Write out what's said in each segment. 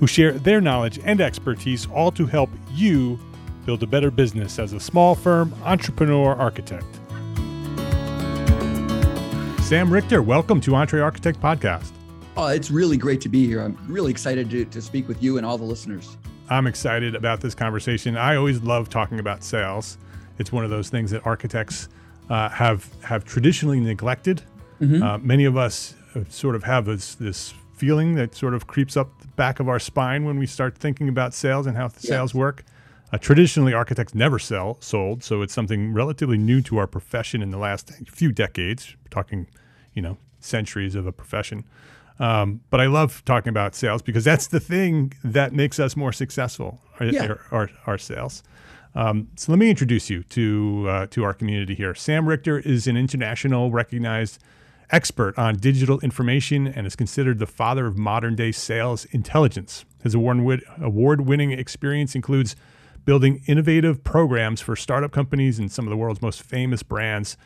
who share their knowledge and expertise, all to help you build a better business as a small firm entrepreneur architect. Sam Richter, welcome to Entre Architect Podcast. Oh, it's really great to be here. I'm really excited to, to speak with you and all the listeners. I'm excited about this conversation. I always love talking about sales. It's one of those things that architects uh, have have traditionally neglected. Mm-hmm. Uh, many of us uh, sort of have this this feeling that sort of creeps up the back of our spine when we start thinking about sales and how yes. sales work. Uh, traditionally, architects never sell sold, so it's something relatively new to our profession in the last few decades. We're talking, you know, centuries of a profession. Um, but I love talking about sales because that's the thing that makes us more successful. Our, yeah. our, our, sales. Um, so let me introduce you to uh, to our community here. Sam Richter is an international recognized expert on digital information and is considered the father of modern day sales intelligence. His award winning experience includes building innovative programs for startup companies and some of the world's most famous brands.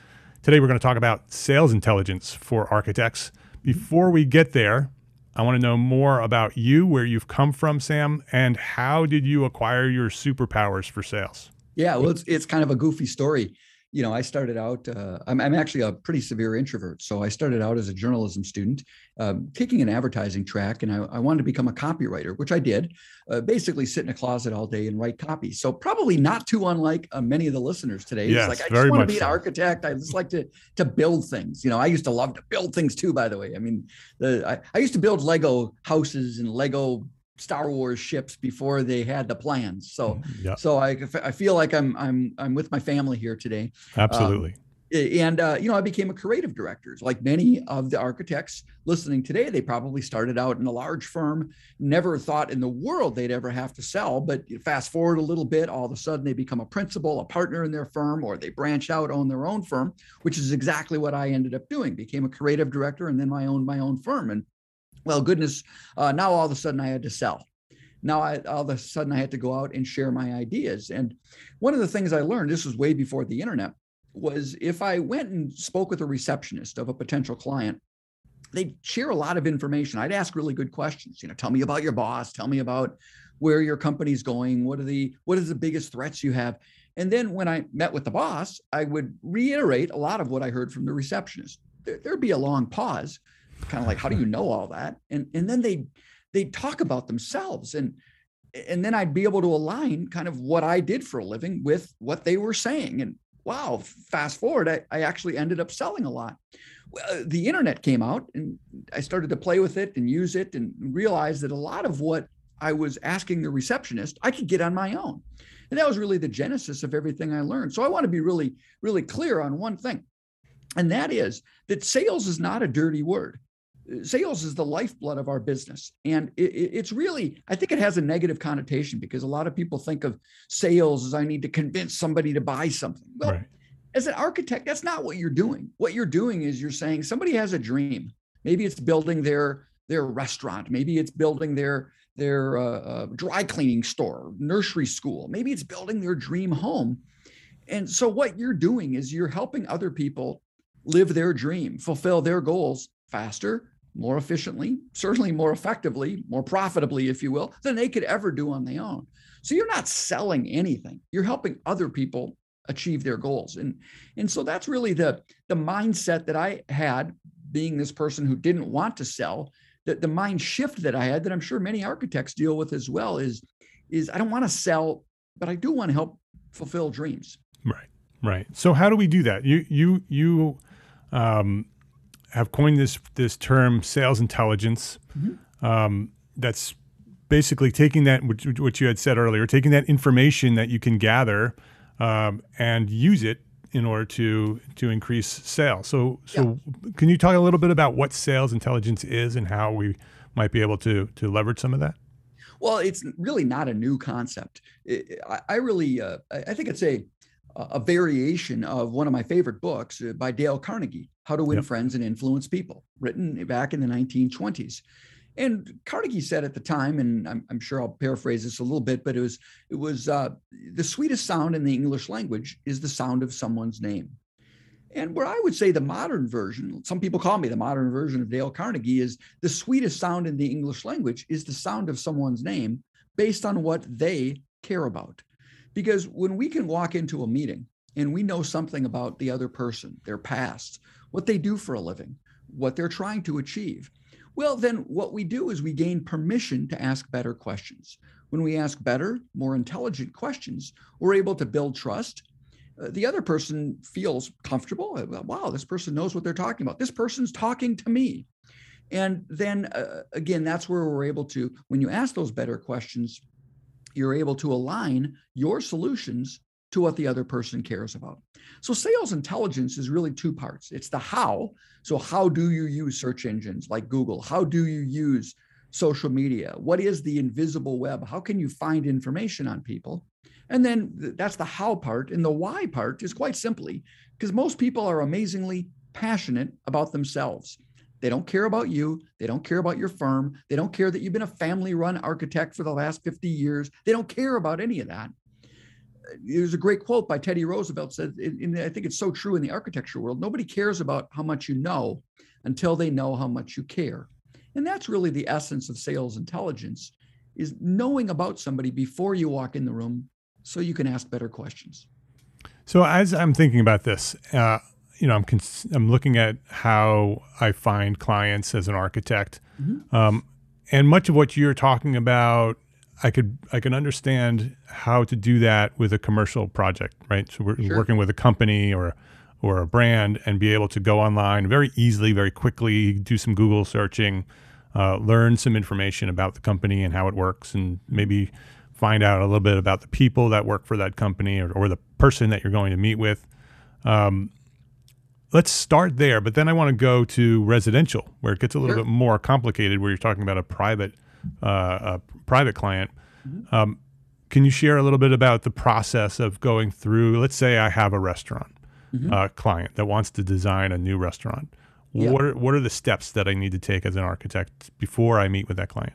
Today, we're going to talk about sales intelligence for architects. Before we get there, I want to know more about you, where you've come from, Sam, and how did you acquire your superpowers for sales? Yeah, well, it's, it's kind of a goofy story you know, I started out, uh, I'm, I'm, actually a pretty severe introvert. So I started out as a journalism student, um, taking an advertising track, and I, I, wanted to become a copywriter, which I did, uh, basically sit in a closet all day and write copy. So probably not too unlike uh, many of the listeners today. Yes, it's like, I just want to be so. an architect. I just like to, to build things. You know, I used to love to build things too, by the way. I mean, the, I, I used to build Lego houses and Lego Star Wars ships before they had the plans. So, mm-hmm. yeah. so I, I feel like I'm I'm I'm with my family here today. Absolutely. Um, and uh, you know, I became a creative director. Like many of the architects listening today, they probably started out in a large firm, never thought in the world they'd ever have to sell. But fast forward a little bit, all of a sudden they become a principal, a partner in their firm, or they branch out, own their own firm, which is exactly what I ended up doing. Became a creative director, and then I owned my own firm. And well, goodness, uh, now all of a sudden I had to sell. Now I, all of a sudden I had to go out and share my ideas. And one of the things I learned, this was way before the internet, was if I went and spoke with a receptionist of a potential client, they'd share a lot of information. I'd ask really good questions. You know, tell me about your boss. Tell me about where your company's going. What are the what is the biggest threats you have? And then when I met with the boss, I would reiterate a lot of what I heard from the receptionist. There'd be a long pause kind of like how do you know all that and and then they they'd talk about themselves and and then I'd be able to align kind of what I did for a living with what they were saying. And wow, fast forward, I, I actually ended up selling a lot. Well, uh, the internet came out and I started to play with it and use it and realized that a lot of what I was asking the receptionist, I could get on my own. And that was really the genesis of everything I learned. So I want to be really, really clear on one thing. And that is that sales is not a dirty word. Sales is the lifeblood of our business. And it, it's really i think it has a negative connotation because a lot of people think of sales as i need to convince somebody to buy something. Well right. as an architect that's not what you're doing. What you're doing is you're saying somebody has a dream. Maybe it's building their their restaurant. Maybe it's building their their uh, uh, dry cleaning store nursery school. Maybe it's building their dream home. And so what you're doing is you're helping other people live their dream fulfill their goals faster more efficiently, certainly more effectively, more profitably, if you will, than they could ever do on their own. So you're not selling anything. You're helping other people achieve their goals. And, and so that's really the, the mindset that I had being this person who didn't want to sell. That the mind shift that I had that I'm sure many architects deal with as well is, is I don't want to sell, but I do want to help fulfill dreams. Right. Right. So how do we do that? You you you um have coined this this term sales intelligence. Mm-hmm. Um, that's basically taking that what you had said earlier, taking that information that you can gather um, and use it in order to to increase sales. So so yeah. can you talk a little bit about what sales intelligence is and how we might be able to to leverage some of that? Well, it's really not a new concept. I, I really uh, I think it's a a variation of one of my favorite books uh, by Dale Carnegie, How to Win yep. Friends and Influence People, written back in the 1920s. And Carnegie said at the time, and I'm, I'm sure I'll paraphrase this a little bit, but it was it was uh, the sweetest sound in the English language is the sound of someone's name. And where I would say the modern version, some people call me the modern version of Dale Carnegie, is the sweetest sound in the English language is the sound of someone's name based on what they care about. Because when we can walk into a meeting and we know something about the other person, their past, what they do for a living, what they're trying to achieve, well, then what we do is we gain permission to ask better questions. When we ask better, more intelligent questions, we're able to build trust. Uh, the other person feels comfortable. Uh, wow, this person knows what they're talking about. This person's talking to me. And then uh, again, that's where we're able to, when you ask those better questions, you're able to align your solutions to what the other person cares about. So, sales intelligence is really two parts it's the how. So, how do you use search engines like Google? How do you use social media? What is the invisible web? How can you find information on people? And then that's the how part. And the why part is quite simply because most people are amazingly passionate about themselves. They don't care about you. They don't care about your firm. They don't care that you've been a family run architect for the last 50 years. They don't care about any of that. There's a great quote by Teddy Roosevelt said, and I think it's so true in the architecture world nobody cares about how much you know until they know how much you care. And that's really the essence of sales intelligence is knowing about somebody before you walk in the room so you can ask better questions. So as I'm thinking about this, uh, you know, I'm cons- I'm looking at how I find clients as an architect, mm-hmm. um, and much of what you're talking about, I could I can understand how to do that with a commercial project, right? So we're sure. working with a company or or a brand and be able to go online very easily, very quickly, do some Google searching, uh, learn some information about the company and how it works, and maybe find out a little bit about the people that work for that company or, or the person that you're going to meet with. Um, let's start there. But then I want to go to residential, where it gets a little sure. bit more complicated, where you're talking about a private uh, a private client. Mm-hmm. Um, can you share a little bit about the process of going through? Let's say I have a restaurant mm-hmm. uh, client that wants to design a new restaurant. What are, what are the steps that I need to take as an architect before I meet with that client?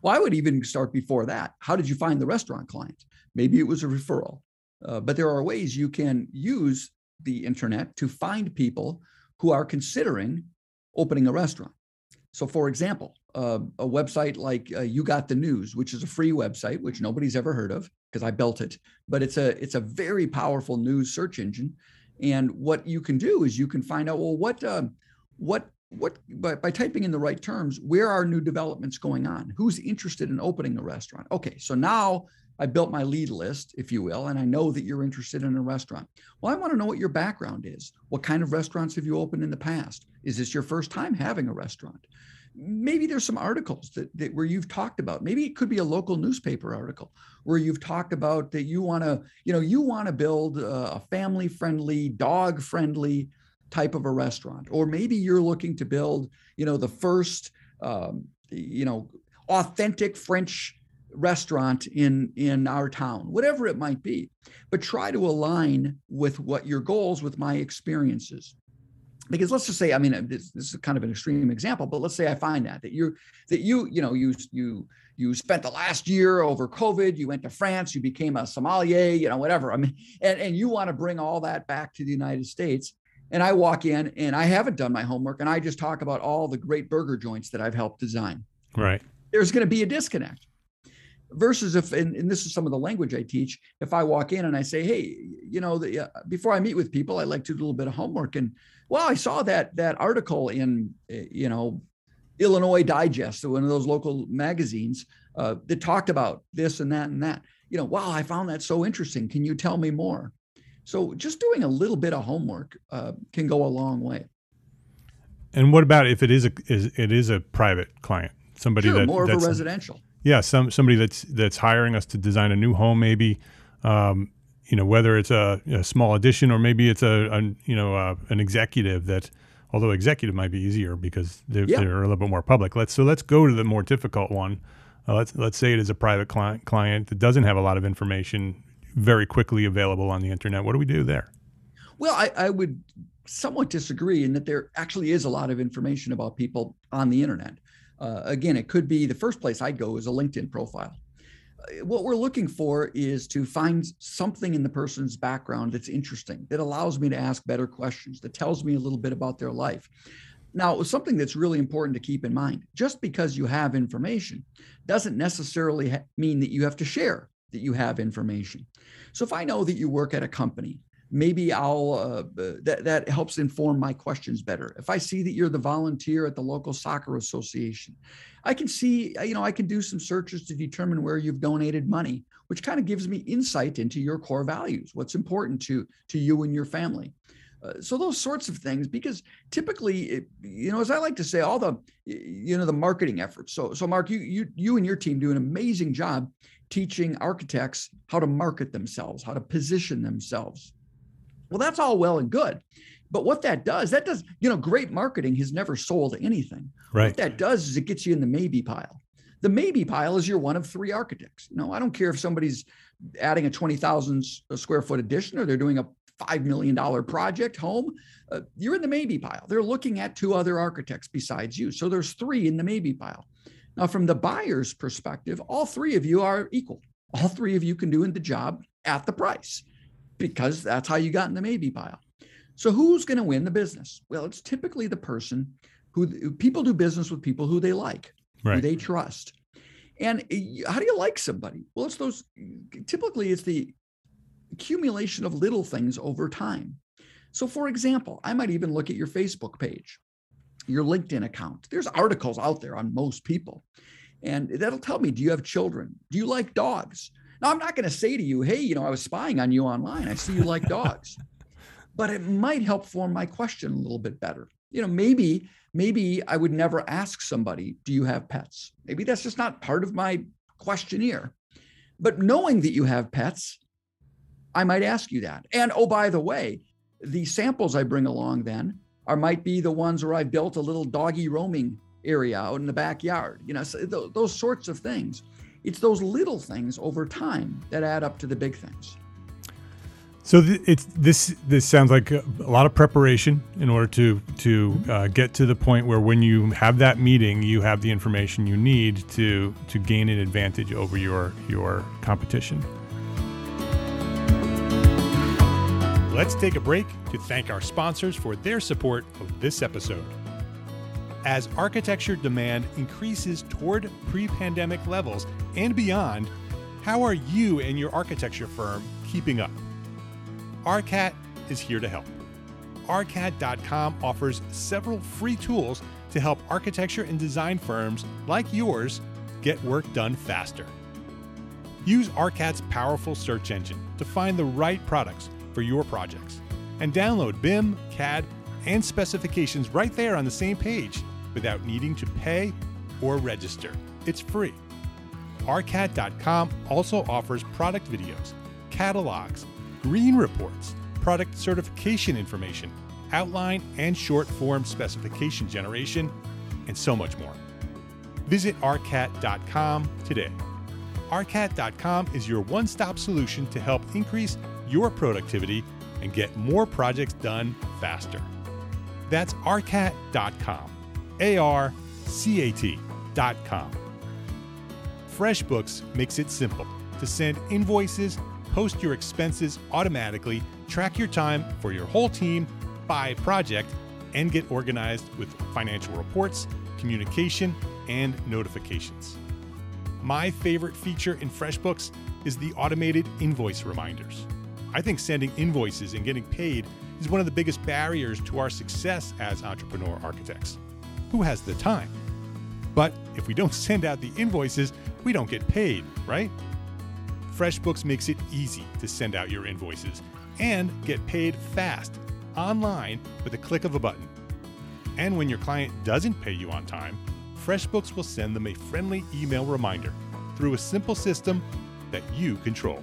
Well, I would even start before that. How did you find the restaurant client? Maybe it was a referral. Uh, but there are ways you can use the internet to find people who are considering opening a restaurant. So, for example, uh, a website like uh, You Got the News, which is a free website, which nobody's ever heard of because I built it, but it's a it's a very powerful news search engine. And what you can do is you can find out well what uh, what what by, by typing in the right terms, where are new developments going on? Who's interested in opening a restaurant? Okay, so now I built my lead list, if you will, and I know that you're interested in a restaurant. Well, I want to know what your background is. What kind of restaurants have you opened in the past? Is this your first time having a restaurant? Maybe there's some articles that, that where you've talked about. Maybe it could be a local newspaper article where you've talked about that you want to, you know, you want to build a family-friendly, dog-friendly type of a restaurant, or maybe you're looking to build, you know, the first, um, you know, authentic French restaurant in in our town whatever it might be. But try to align with what your goals with my experiences. Because let's just say i mean uh, this, this is kind of an extreme example but let's say i find that that you that you you know you you you spent the last year over covid you went to france you became a sommelier you know whatever. I mean and, and you want to bring all that back to the united states. And i walk in and i haven't done my homework and i just talk about all the great burger joints that i've helped design. Right. There's going to be a disconnect versus if and, and, this is some of the language i teach if i walk in and i say hey you know the, uh, before i meet with people i like to do a little bit of homework. And well i saw that that article in eh, you know illinois digest one of those local magazines uh, that talked about this and that and that. You know wow i found that so interesting. Can you tell me more? So just doing a little bit of homework uh, can go a long way. And what about if it is a is it is a private client somebody sure, that more of a residential yeah, some somebody that's that's hiring us to design a new home, maybe. Um, you know, whether it's a, a, small addition or maybe it's a, a you know uh, an executive that, although executive might be easier because they're, yeah. they're, a little bit more public. Let's so let's go to the more difficult one. Uh, let's let's say it is a private client client that doesn't have a lot of information very quickly available on the internet. What do we do there? Well, I, I would somewhat disagree in that there actually is a lot of information about people on the internet. Uh, again, it could be the first place I'd go is a LinkedIn profile. Uh, what we're looking for is to find something in the person's background that's interesting, that allows me to ask better questions, that tells me a little bit about their life. Now, something that's really important to keep in mind just because you have information doesn't necessarily ha- mean that you have to share that you have information. So, if I know that you work at a company maybe I'll uh, that that helps inform my questions better. If I see that you're the volunteer at the local soccer association, I can see you know I can do some searches to determine where you've donated money, which kind of gives me insight into your core values, what's important to to you and your family. Uh, so those sorts of things because typically you know as i like to say all the you know the marketing efforts so so mark you you you and your team do an amazing job teaching architects how to market themselves how to position themselves well, that's all well and good. But what that does, that does, you know, great marketing has never sold anything. Right. What that does is it gets you in the maybe pile. The maybe pile is you're one of three architects. No, I don't care if somebody's adding a 20,000 square foot addition or they're doing a $5 million project home. Uh, you're in the maybe pile. They're looking at two other architects besides you. So there's three in the maybe pile. Now, from the buyer's perspective, all three of you are equal. All three of you can do in the job at the price because that's how you got in the maybe pile. So who's going to win the business? Well, it's typically the person who people do business with people who they like, right. who they trust. And eh, how do you like somebody? Well, it's those typically it's the accumulation of little things over time. So for example, I might even look at your Facebook page, your LinkedIn account. There's articles out there on most people. And that'll tell me, do you have children? Do you like dogs? Now, I'm not going to say to you, hey, you know, I was spying on you online. I see you like dogs. but it might help form my question a little bit better. You know, maybe, maybe I would never ask somebody, do you have pets? Maybe that's just not part of my questionnaire. But knowing that you have pets, I might ask you that. And oh, by the way, the samples I bring along then are might be the ones where I built a little doggy roaming area out in the backyard. You know, so th- those sorts of things. It's those little things over time that add up to the big things. So th- it's this. This sounds like a, lot of preparation in order to to uh, get to the point where when you have that meeting, you have the information you need to to gain an advantage over your your competition. Let's take a break to thank our sponsors for their support of this episode. As architecture demand increases toward pre pandemic levels and beyond, how are you and your architecture firm keeping up? ARCAT is here to help. ARCAT.com offers several free tools to help architecture and design firms like yours get work done faster. Use ARCAT's powerful search engine to find the right products for your projects and download BIM, CAD, and specifications right there on the same page without needing to pay or register. It's free. ARCAT.com also offers product videos, catalogs, green reports, product certification information, outline and short form specification generation, and so much more. Visit ARCAT.com today. ARCAT.com is your one stop solution to help increase your productivity and get more projects done faster. That's ARCAT.com. FreshBooks makes it simple to send invoices, post your expenses automatically, track your time for your whole team by project, and get organized with financial reports, communication, and notifications. My favorite feature in FreshBooks is the automated invoice reminders. I think sending invoices and getting paid is one of the biggest barriers to our success as entrepreneur architects. Who has the time? But if we don't send out the invoices, we don't get paid, right? FreshBooks makes it easy to send out your invoices and get paid fast online with a click of a button. And when your client doesn't pay you on time, FreshBooks will send them a friendly email reminder through a simple system that you control.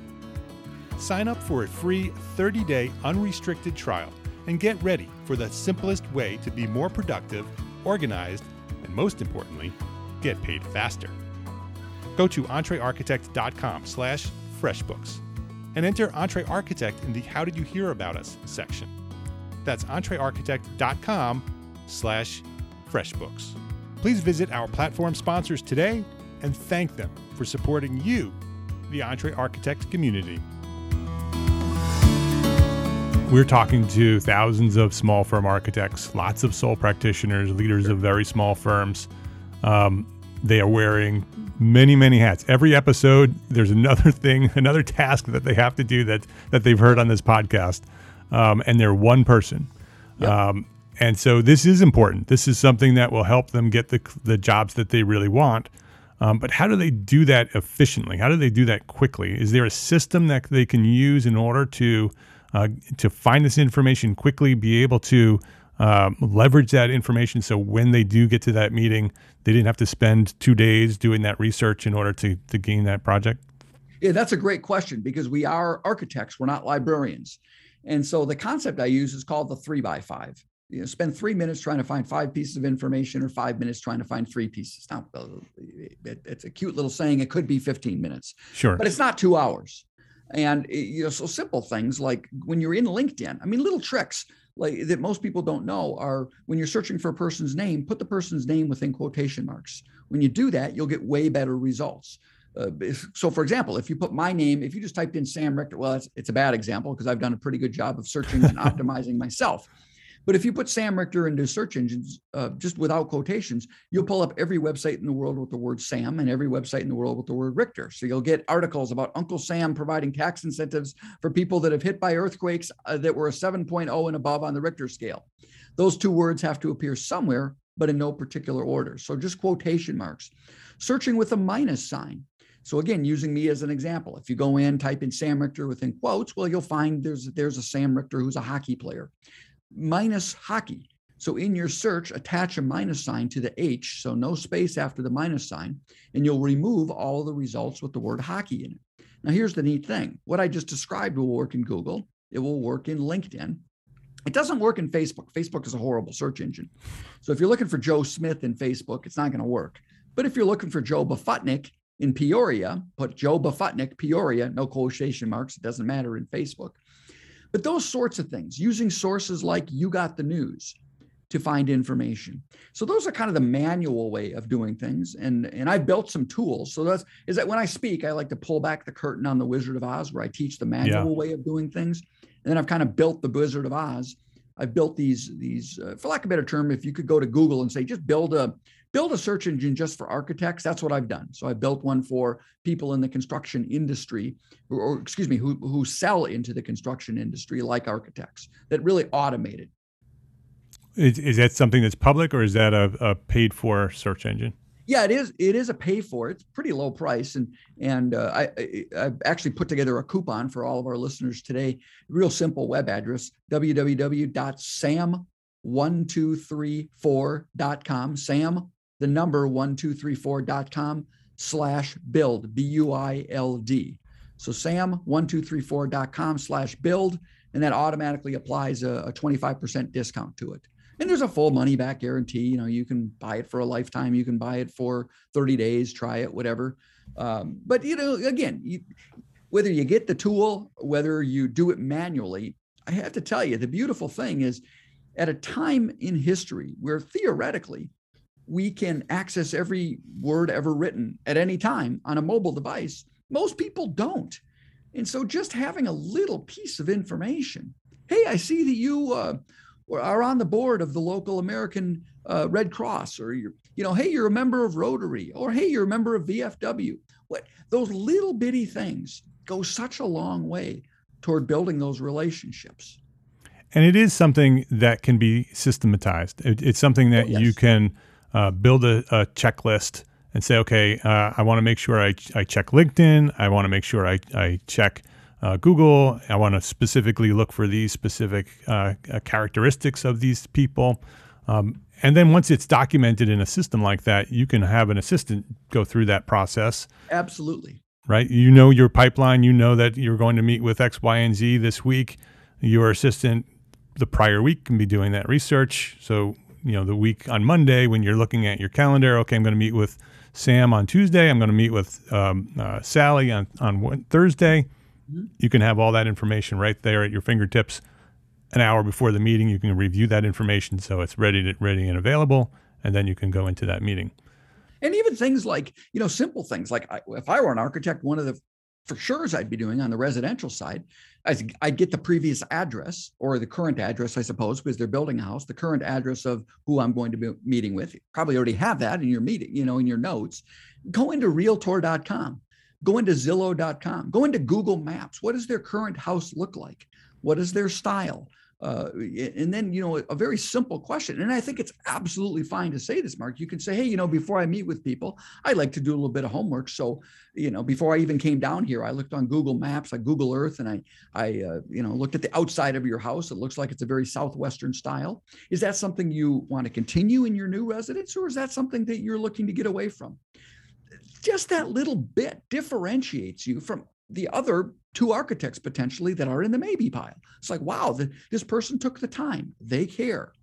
Sign up for a free 30 day unrestricted trial and get ready for the simplest way to be more productive, organized, and most importantly, get paid faster. Go to entrearchitect.com slash freshbooks and enter EntreArchitect in the How Did You Hear About Us section. That's entrearchitect.com slash freshbooks. Please visit our platform sponsors today and thank them for supporting you, the EntreArchitect community. We're talking to thousands of small firm architects, lots of sole practitioners, leaders of very small firms. Um, they are wearing many, many hats. Every episode, there's another thing, another task that they have to do that that they've heard on this podcast, um, and they're one person. Yep. Um, and so this is important. This is something that will help them get the the jobs that they really want. Um, but how do they do that efficiently? How do they do that quickly? Is there a system that they can use in order to uh, to find this information quickly, be able to um, leverage that information so when they do get to that meeting, they didn't have to spend two days doing that research in order to, to gain that project? Yeah, that's a great question because we are architects, we're not librarians. And so the concept I use is called the three by five. You know, spend three minutes trying to find five pieces of information or five minutes trying to find three pieces. Now, it's a cute little saying. It could be 15 minutes. Sure. But it's not two hours. And you know, so simple things like when you're in LinkedIn, I mean, little tricks like that most people don't know are when you're searching for a person's name, put the person's name within quotation marks. When you do that, you'll get way better results. Uh, so, for example, if you put my name, if you just typed in Sam Richter, well, it's, it's a bad example because I've done a pretty good job of searching and optimizing myself. But if you put Sam Richter into search engines, uh, just without quotations, you'll pull up every website in the world with the word Sam and every website in the world with the word Richter. So you'll get articles about Uncle Sam providing tax incentives for people that have hit by earthquakes uh, that were a 7.0 and above on the Richter scale. Those two words have to appear somewhere, but in no particular order. So just quotation marks. Searching with a minus sign. So again, using me as an example, if you go in, type in Sam Richter within quotes, well, you'll find there's there's a Sam Richter who's a hockey player minus hockey. So in your search, attach a minus sign to the H, so no space after the minus sign, and you'll remove all the results with the word hockey in it. Now, here's the neat thing what I just described will work in Google, it will work in LinkedIn. It doesn't work in Facebook. Facebook is a horrible search engine. So if you're looking for Joe Smith in Facebook, it's not going to work. But if you're looking for Joe Bafutnik in Peoria, put Joe Bafutnik, Peoria, no quotation marks, it doesn't matter in Facebook. But those sorts of things, using sources like You Got the News to find information. So those are kind of the manual way of doing things. And, and I built some tools. So that's is that when I speak, I like to pull back the curtain on the Wizard of Oz, where I teach the manual yeah. way of doing things. And then I've kind of built the Wizard of Oz. I've built these these, uh, for lack of a better term, if you could go to Google and say, just build a build a search engine just for architects. That's what I've done. So I built one for people in the construction industry, or, or excuse me, who, who sell into the construction industry like architects that really automated. Is, is that something that's public or is that a, a paid for search engine? Yeah, it is. It is a pay for. It's pretty low price, and and uh, I, I I've actually put together a coupon for all of our listeners today. Real simple web address: www.sam1234.com. Sam, the number one two three four.com slash build b u i l d. So sam1234.com slash build, and that automatically applies a, a 25% discount to it and there's a full money back guarantee you know you can buy it for a lifetime you can buy it for 30 days try it whatever um, but you know again you, whether you get the tool whether you do it manually i have to tell you the beautiful thing is at a time in history where theoretically we can access every word ever written at any time on a mobile device most people don't and so just having a little piece of information hey i see that you uh, are on the board of the local American uh, Red Cross, or you're, you know, hey, you're a member of Rotary, or hey, you're a member of VFW. What those little bitty things go such a long way toward building those relationships. And it is something that can be systematized. It, it's something that oh, yes. you can uh, build a, a, checklist and say, okay, uh, I want to make sure I, I check LinkedIn. I want to make sure I, I check uh, Google. I want to specifically look for these specific uh, characteristics of these people. Um, and then once it's documented in a system like that, you can have an assistant go through that process. Absolutely. Right. You know your pipeline. You know that you're going to meet with X, Y, and Z this week. Your assistant the prior week can be doing that research. So, you know, the week on Monday when you're looking at your calendar, okay, I'm going to meet with Sam on Tuesday. I'm going to meet with um, uh, Sally on, on Thursday you can have all that information right there at your fingertips. An hour before the meeting, you can review that information so it's ready, to, ready and available, and then you can go into that meeting. And even things like you know simple things like I, if I were an architect, one of the for sure as I'd be doing on the residential side, I'd, get the previous address or the current address, I suppose, because they're building a house, the current address of who I'm going to be meeting with. You probably already have that in your meeting, you know, in your notes. Go into realtor.com Go into Zillow.com, go into Google Maps. What does their current house look like? What is their style? Uh, and then, you know, a very simple question. And I think it's absolutely fine to say this, Mark. You can say, hey, you know, before I meet with people, I like to do a little bit of homework. So, you know, before I even came down here, I looked on Google Maps, I Google Earth, and I, I, uh, you know, looked at the outside of your house. It looks like it's a very southwestern style. Is that something you want to continue in your new residence, or is that something that you're looking to get away from? just that little bit differentiates you from the other two architects potentially that are in the maybe pile. It's like, wow, the, this person took the time. They care.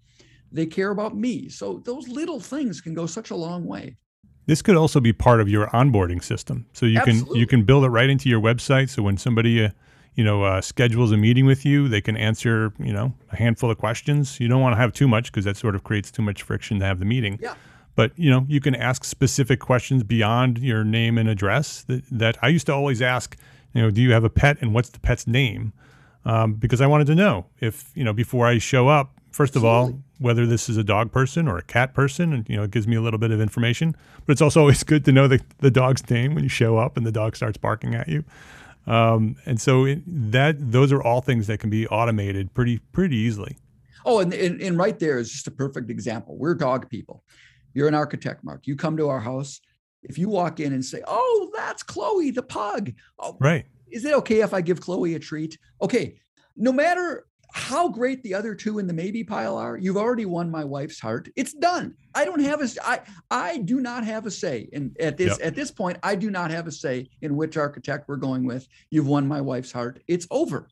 They care about me. So those little things can go such a long way. This could also be part of your onboarding system. So you Absolutely. can you can build it right into your website. So when somebody uh, you know uh, schedules a meeting with you, they can answer you know a handful of questions. You don't want to have too much because that sort of creates too much friction to have the meeting. Yeah but you know you can ask specific questions beyond your name and address that, that i used to always ask you know do you have a pet and what's the pet's name? Um, because i wanted to know if you know before i show up first of all whether this is a dog person or a cat person and you know it gives me a little bit of information. But it's also always good to know the, the dog's name when you show up and the dog starts barking at you. Um, and so it, that those are all things that can be automated pretty pretty easily. Oh and, and, and right there is just a perfect example. We're dog people. You're an architect, Mark. You come to our house. If you walk in and say, "Oh, that's Chloe, the pug," oh, right? Is it okay if I give Chloe a treat? Okay, no matter how great the other two in the maybe pile are, you've already won my wife's heart. It's done. I don't have a I I do not have a say in at this yep. at this point. I do not have a say in which architect we're going with. You've won my wife's heart. It's over.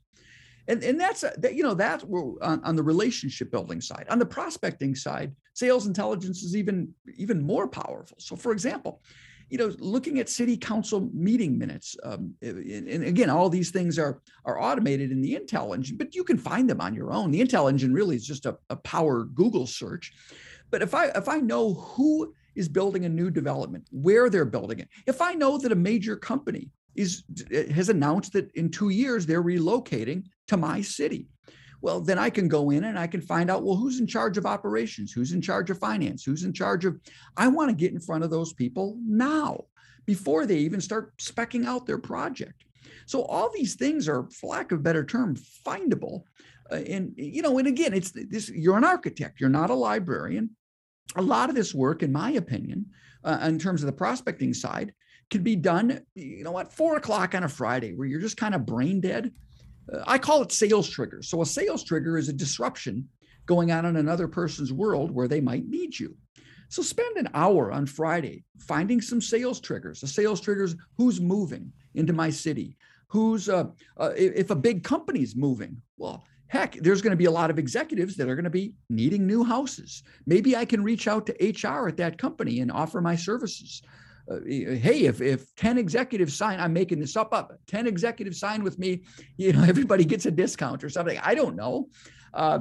And, and that's that, you know that's on, on the relationship building side on the prospecting side sales intelligence is even even more powerful so for example you know looking at city council meeting minutes um, and, and, again all these things are are automated in the intel engine but you can find them on your own the intel engine really is just a, a power google search but if i if i know who is building a new development where they're building it if i know that a major company is has announced that in two years they're relocating to my city. Well, then I can go in and I can find out, well, who's in charge of operations? Who's in charge of finance? Who's in charge of, I want to get in front of those people now before they even start specking out their project. So all these things are, for lack of better term, findable Uh, and you know, and again, it's this. You're an architect. You're not a librarian. A lot of this work, in my opinion, uh, in terms of the prospecting side, can be done. You know what? Four o'clock on a Friday, where you're just kind of brain dead. Uh, I call it sales triggers. So a sales trigger is a disruption going on in another person's world where they might need you. So spend an hour on Friday finding some sales triggers. The sales triggers: who's moving into my city? Who's uh, uh, if a big company's moving? Well, heck, there's going to be a lot of executives that are going to be needing new houses. Maybe I can reach out to HR at that company and offer my services. Uh, hey, if if 10 executives sign, I'm making this up up. 10 executives sign with me, you know, everybody gets a discount or something. I don't know. Uh,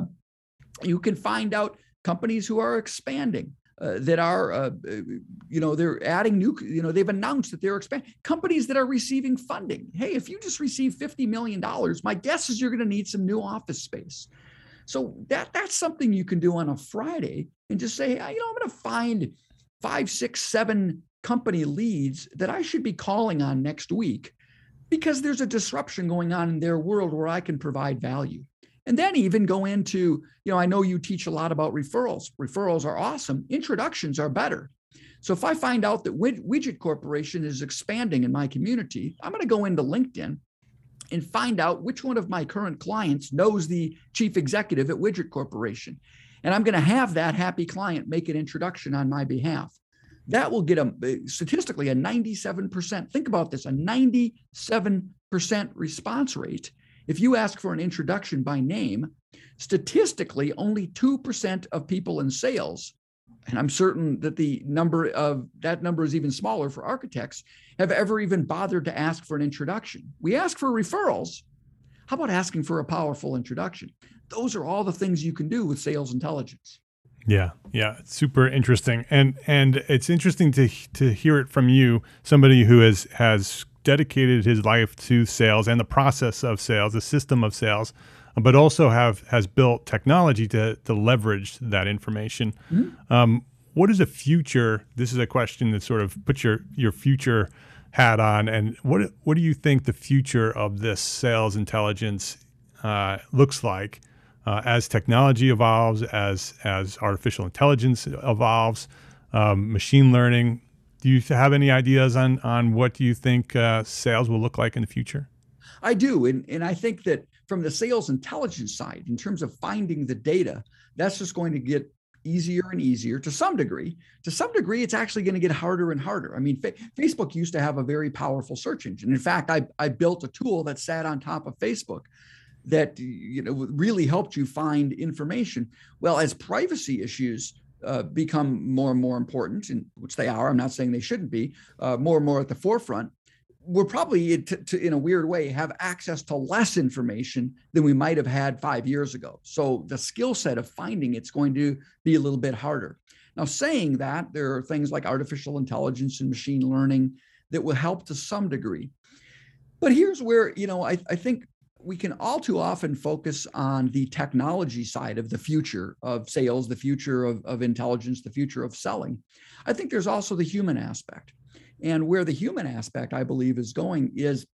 you can find out companies who are expanding uh, that are, uh, uh, you know, they're adding new, you know, they've announced that they're expanding. Companies that are receiving funding. Hey, if you just receive $50 million, my guess is you're going to need some new office space. So that that's something you can do on a Friday and just say, hey, you know, I'm going to find five, six, seven company leads that I should be calling on next week because there's a disruption going on in their world where I can provide value. And then even go into, you know, I know you teach a lot about referrals. Referrals are awesome, introductions are better. So if I find out that Widget Corporation is expanding in my community, I'm going to go into LinkedIn and find out which one of my current clients knows the chief executive at Widget Corporation. And I'm going to have that happy client make an introduction on my behalf. That will get a uh, statistically a 97%. Think about this a 97% response rate if you ask for an introduction by name, statistically, only 2% of people in sales, and I'm certain that the number of that number is even smaller for architects, have ever even bothered to ask for an introduction. We ask for referrals. How about asking for a powerful introduction? Those are all the things you can do with sales intelligence. Yeah, yeah, it's super interesting, and and it's interesting to to hear it from you, somebody who has has dedicated his life to sales and the process of sales, the system of sales, but also have has built technology to to leverage that information. Mm-hmm. Um, what is the future? This is a question that sort of puts your your future hat on, and what what do you think the future of this sales intelligence uh, looks like uh, as technology evolves, as as artificial intelligence evolves, um, machine learning? Do you have any ideas on on what do you think uh, sales will look like in the future? I do, and and I think that from the sales intelligence side, in terms of finding the data, that's just going to get easier and easier to some degree. To some degree, it's actually going to get harder and harder. I mean, fa- Facebook used to have a very powerful search engine. In fact, I, I built a tool that sat on top of Facebook that you know really helped you find information. Well, as privacy issues uh, become more and more important, and which they are. I'm not saying they shouldn't be uh, more and more at the forefront. We're probably, in a weird way, have access to less information than we might have had five years ago. So the skill set of finding it's going to be a little bit harder. Now, saying that, there are things like artificial intelligence and machine learning that will help to some degree. But here's where, you know, I, I think we can all too often focus on the technology side of the future of sales, the future of, of intelligence, the future of selling. I think there's also the human aspect. And where the human aspect, I believe, is going is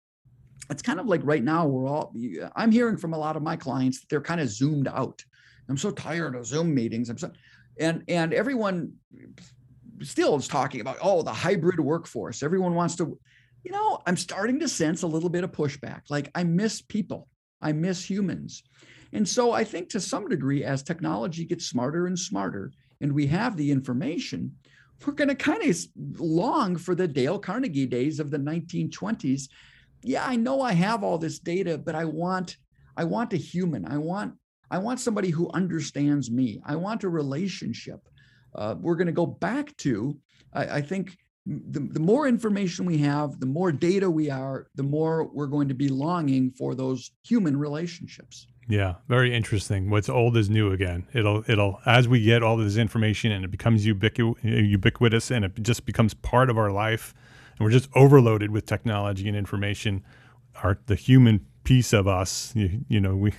it's kind of like right now, we're all, I'm hearing from a lot of my clients that they're kind of zoomed out. I'm so tired of Zoom meetings. I'm so, and, and everyone still is talking about, oh, the hybrid workforce. Everyone wants to, you know, I'm starting to sense a little bit of pushback. Like I miss people, I miss humans. And so I think to some degree, as technology gets smarter and smarter, and we have the information, we're going to kind of long for the Dale Carnegie days of the 1920s. Yeah, I know I have all this data, but I want I want a human. I want I want somebody who understands me. I want a relationship. Uh, we're going to go back to I, I think the, the more information we have, the more data we are, the more we're going to be longing for those human relationships. Yeah, very interesting. What's old is new again. It'll it'll as we get all this information and it becomes ubiqu- ubiquitous and it just becomes part of our life, and we're just overloaded with technology and information. Our the human piece of us, you, you know, we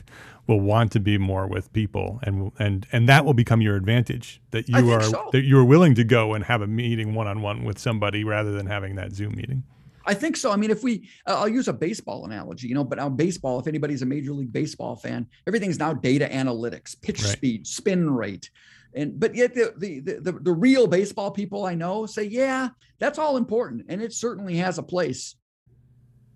will want to be more with people and and and that will become your advantage that you are so. that you're willing to go and have a meeting one on one with somebody rather than having that Zoom meeting. I think so. I mean, if we, uh, I'll use a baseball analogy, you know, but now baseball, if anybody's a major league baseball fan, everything's now data analytics, pitch right. speed, spin rate. And, but yet the, the, the, the real baseball people I know say, yeah, that's all important. And it certainly has a place.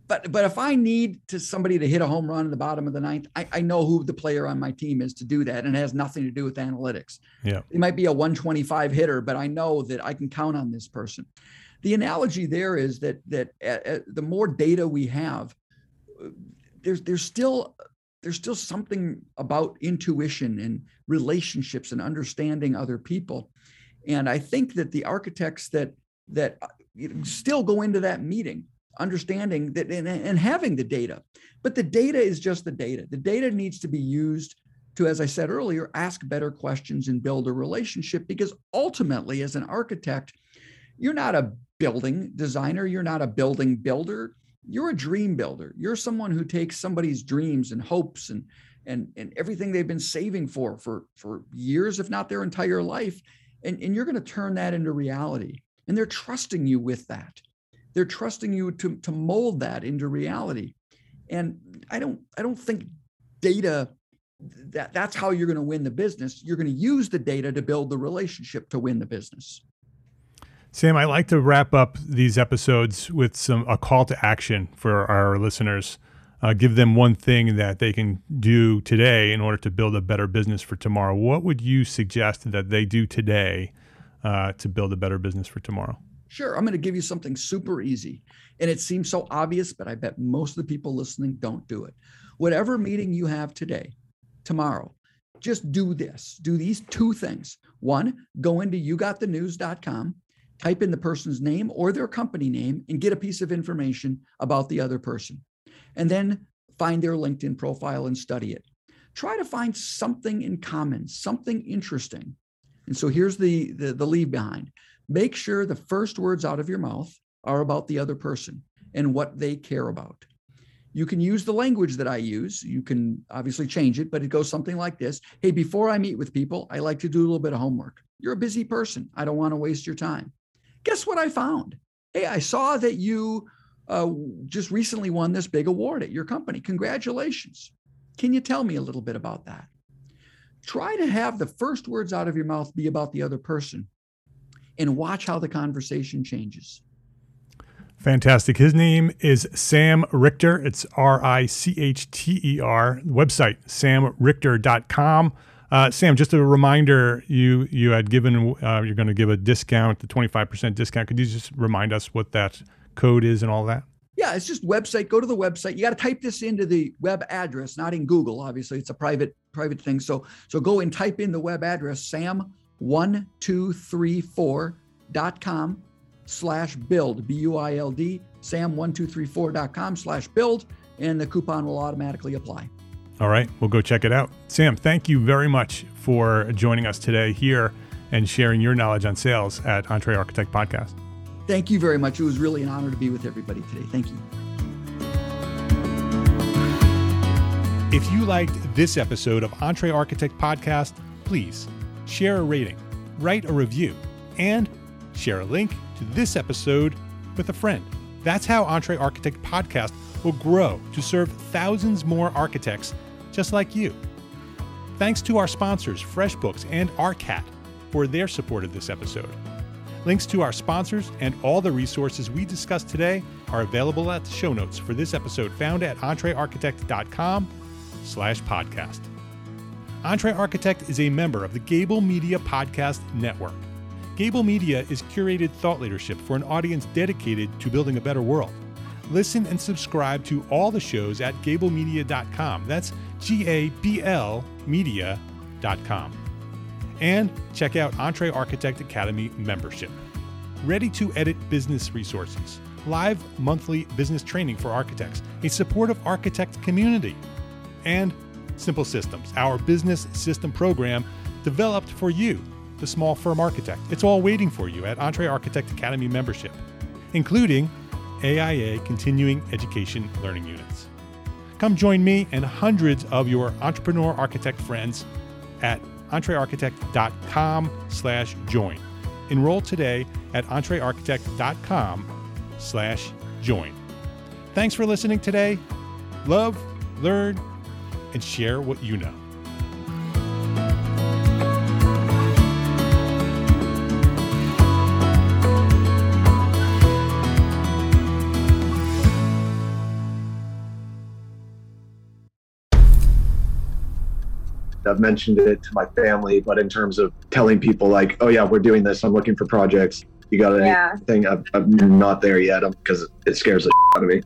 But, but if I need to somebody to hit a home run in the bottom of the ninth, I, I know who the player on my team is to do that. And it has nothing to do with analytics. Yeah. It might be a 125 hitter, but I know that I can count on this person the analogy there is that that uh, uh, the more data we have, uh, there's there's still there's still something about intuition and relationships and understanding other people, and I think that the architects that that still go into that meeting understanding that and, and having the data, but the data is just the data. The data needs to be used to, as I said earlier, ask better questions and build a relationship because ultimately, as an architect, you're not a building designer, you're not a building builder, you're a dream builder. You're someone who takes somebody's dreams and hopes and and and everything they've been saving for for for years if not their entire life and, and you're going to turn that into reality and they're trusting you with that they're trusting you to, to mold that into reality and i don't i don't think data that that's how you're going to win the business you're going to use the data to build the relationship to win the business Sam, I like to wrap up these episodes with some a call to action for our listeners. Uh, give them one thing that they can do today in order to build a better business for tomorrow. What would you suggest that they do today uh, to build a better business for tomorrow? Sure. I'm going to give you something super easy. And it seems so obvious, but I bet most of the people listening don't do it. Whatever meeting you have today, tomorrow, just do this. Do these two things. One, go into yougotthenews.com type in the person's name or their company name and get a piece of information about the other person. And then find their LinkedIn profile and study it. Try to find something in common, something interesting. And so here's the, the, the leave behind. Make sure the first words out of your mouth are about the other person and what they care about. You can use the language that I use. You can obviously change it, but it goes something like this Hey, before I meet with people, I like to do a little bit of homework. You're a busy person. I don't want to waste your time. Guess what I found? Hey, I saw that you uh, just recently won this big award at your company. Congratulations. Can you tell me a little bit about that? Try to have the first words out of your mouth be about the other person and watch how the conversation changes. Fantastic. His name is Sam Richter. It's R I C H T E R. Website, samrichter.com. Uh, Sam, just a reminder, you you had given uh, you're going to give a discount, the 25% discount. Could you just remind us what that code is and all that? Yeah, it's just website. Go to the website. You got to type this into the web address, not in Google. Obviously, it's a private private thing. So so go and type in the web address sam1234.com slash build b-u-i-l-d sam1234.com slash build and the coupon will automatically apply all right, we'll go check it out. Sam, thank you very much for joining us today here and sharing your knowledge on sales at Entre Architect Podcast. Thank you very much. It was really an honor to be with everybody today. Thank you. If you liked this episode of Entre Architect Podcast, please share a rating, write a review, and share a link to this episode with a friend. That's how Entre Architect Podcast will grow to serve thousands more architects just like you. Thanks to our sponsors, FreshBooks and ARCAT, for their support of this episode. Links to our sponsors and all the resources we discussed today are available at the show notes for this episode found at entrearchitect.com slash podcast. Entre Architect is a member of the Gable Media Podcast Network. Gable Media is curated thought leadership for an audience dedicated to building a better world. Listen and subscribe to all the shows at gablemedia.com. That's G A B L media.com. And check out Entre Architect Academy membership. Ready to edit business resources, live monthly business training for architects, a supportive architect community, and Simple Systems, our business system program developed for you, the small firm architect. It's all waiting for you at Entre Architect Academy membership, including AIA Continuing Education Learning Units. Come join me and hundreds of your entrepreneur architect friends at entrearchitect.com slash join. Enroll today at entrearchitect.com slash join. Thanks for listening today. Love, learn, and share what you know. I've mentioned it to my family, but in terms of telling people like, oh yeah, we're doing this. I'm looking for projects. You got anything? Yeah. I'm, I'm, not there yet because it scares the out of me.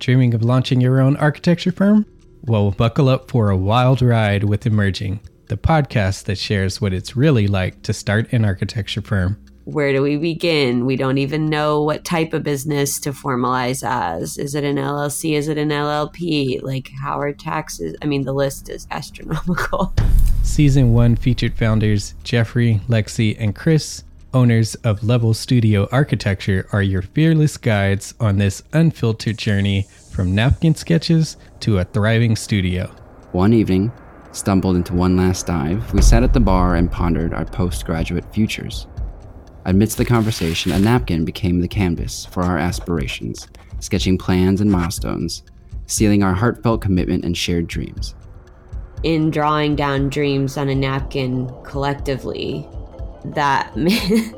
Dreaming of launching your own architecture firm? Well, buckle up for a wild ride with Emerging, the podcast that shares what it's really like to start an architecture firm where do we begin? We don't even know what type of business to formalize as. Is it an LLC? Is it an LLP? Like, how are taxes? I mean, the list is astronomical. Season one featured founders Jeffrey, Lexi, and Chris, owners of Level Studio Architecture, are your fearless guides on this unfiltered journey from napkin sketches to a thriving studio. One evening, stumbled into one last dive, we sat at the bar and pondered our postgraduate futures. Amidst the conversation, a napkin became the canvas for our aspirations, sketching plans and milestones, sealing our heartfelt commitment and shared dreams. In drawing down dreams on a napkin collectively, that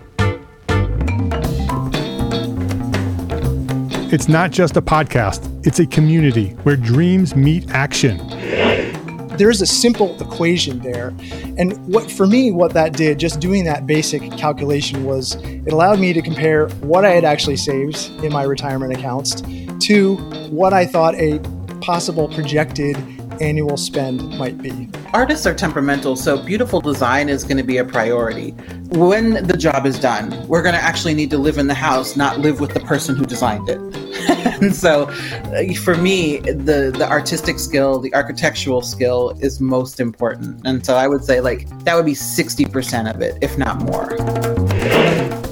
It's not just a podcast, it's a community where dreams meet action. There's a simple equation there. And what for me, what that did, just doing that basic calculation was it allowed me to compare what I had actually saved in my retirement accounts to what I thought a possible projected annual spend might be. Artists are temperamental, so beautiful design is going to be a priority. When the job is done, we're going to actually need to live in the house, not live with the person who designed it. and so uh, for me, the the artistic skill, the architectural skill is most important. And so I would say like that would be 60% of it, if not more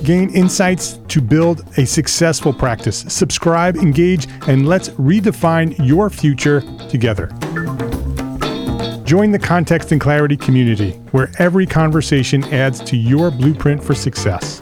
gain insights to build a successful practice. Subscribe, engage, and let's redefine your future together. Join the Context and Clarity community, where every conversation adds to your blueprint for success.